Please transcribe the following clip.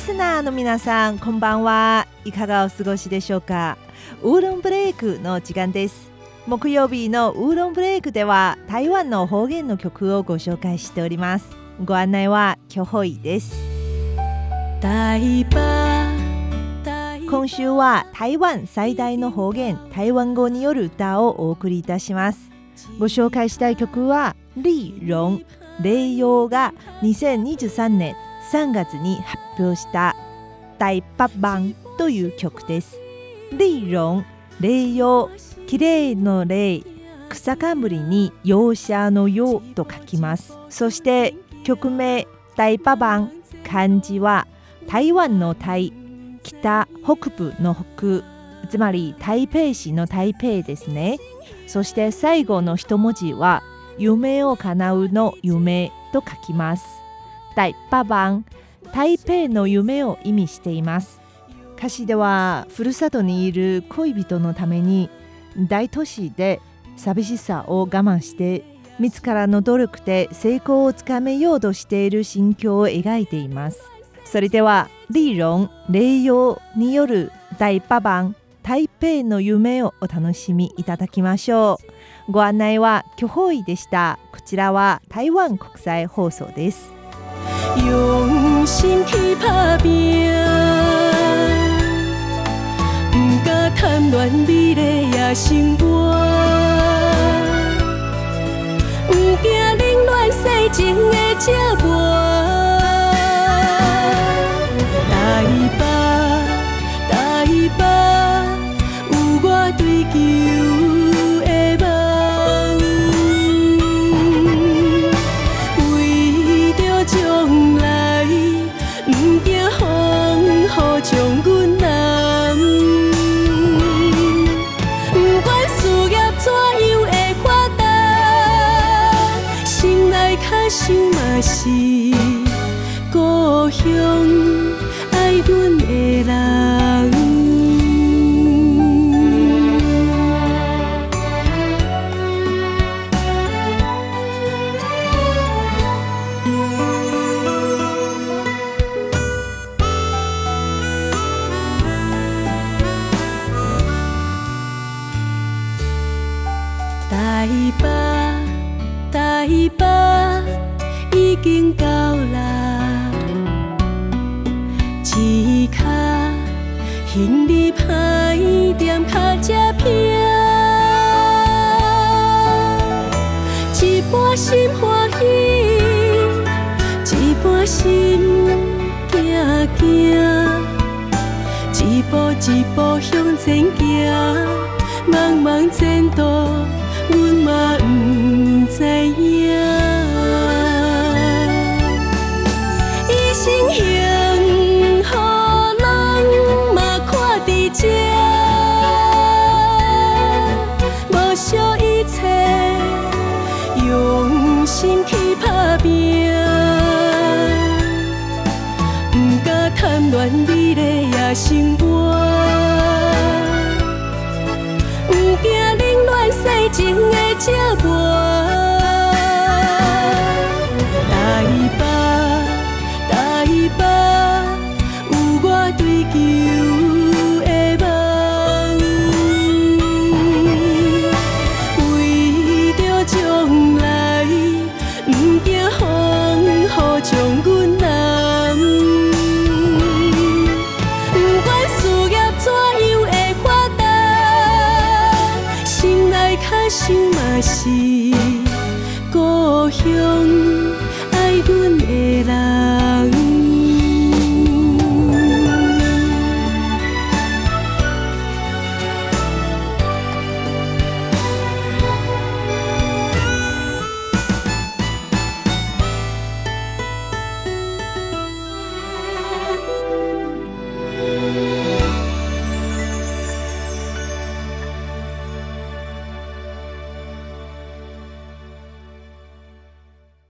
スナーの皆さんこんばんは。いかがお過ごしでしょうか？ウーロンブレイクの時間です。木曜日のウーロンブレイクでは台湾の方言の曲をご紹介しております。ご案内はキョホイです。今週は台湾最大の方言台湾語による歌をお送りいたします。ご紹介したい曲はリーロン霊陽が2023年3月に発表した大パバンという曲です。リーロン霊陽綺麗の霊草冠に容赦のよと書きます。そして曲名大パバン漢字は台湾の台北北部の北つまり台北市の台北ですね。そして最後の一文字は夢を叶うの夢と書きます。大パバン台北の夢を意味しています。歌詞ではふるさとにいる恋人のために大都市で寂しさを我慢して自らの努力で成功をつかめようとしている心境を描いています。それではリーロン霊陽による大パバン台北の夢をお楽しみいただきましょう。ご案内は巨峰医でした。こちらは台湾国際放送です。用心去打拼不敢贪恋美丽也生活。不惊冷暖世情的折磨台北，台北，有我追求。的想嘛是故乡已经到啦，一脚行李歹掂，脚只平，一半心欢喜，一半心惊惊，一步一步向前行，茫茫前途。心窝，不惊冷暖世情的折磨。台北，台北，有我追求的梦。为着将来，不惊风雨将。是故乡。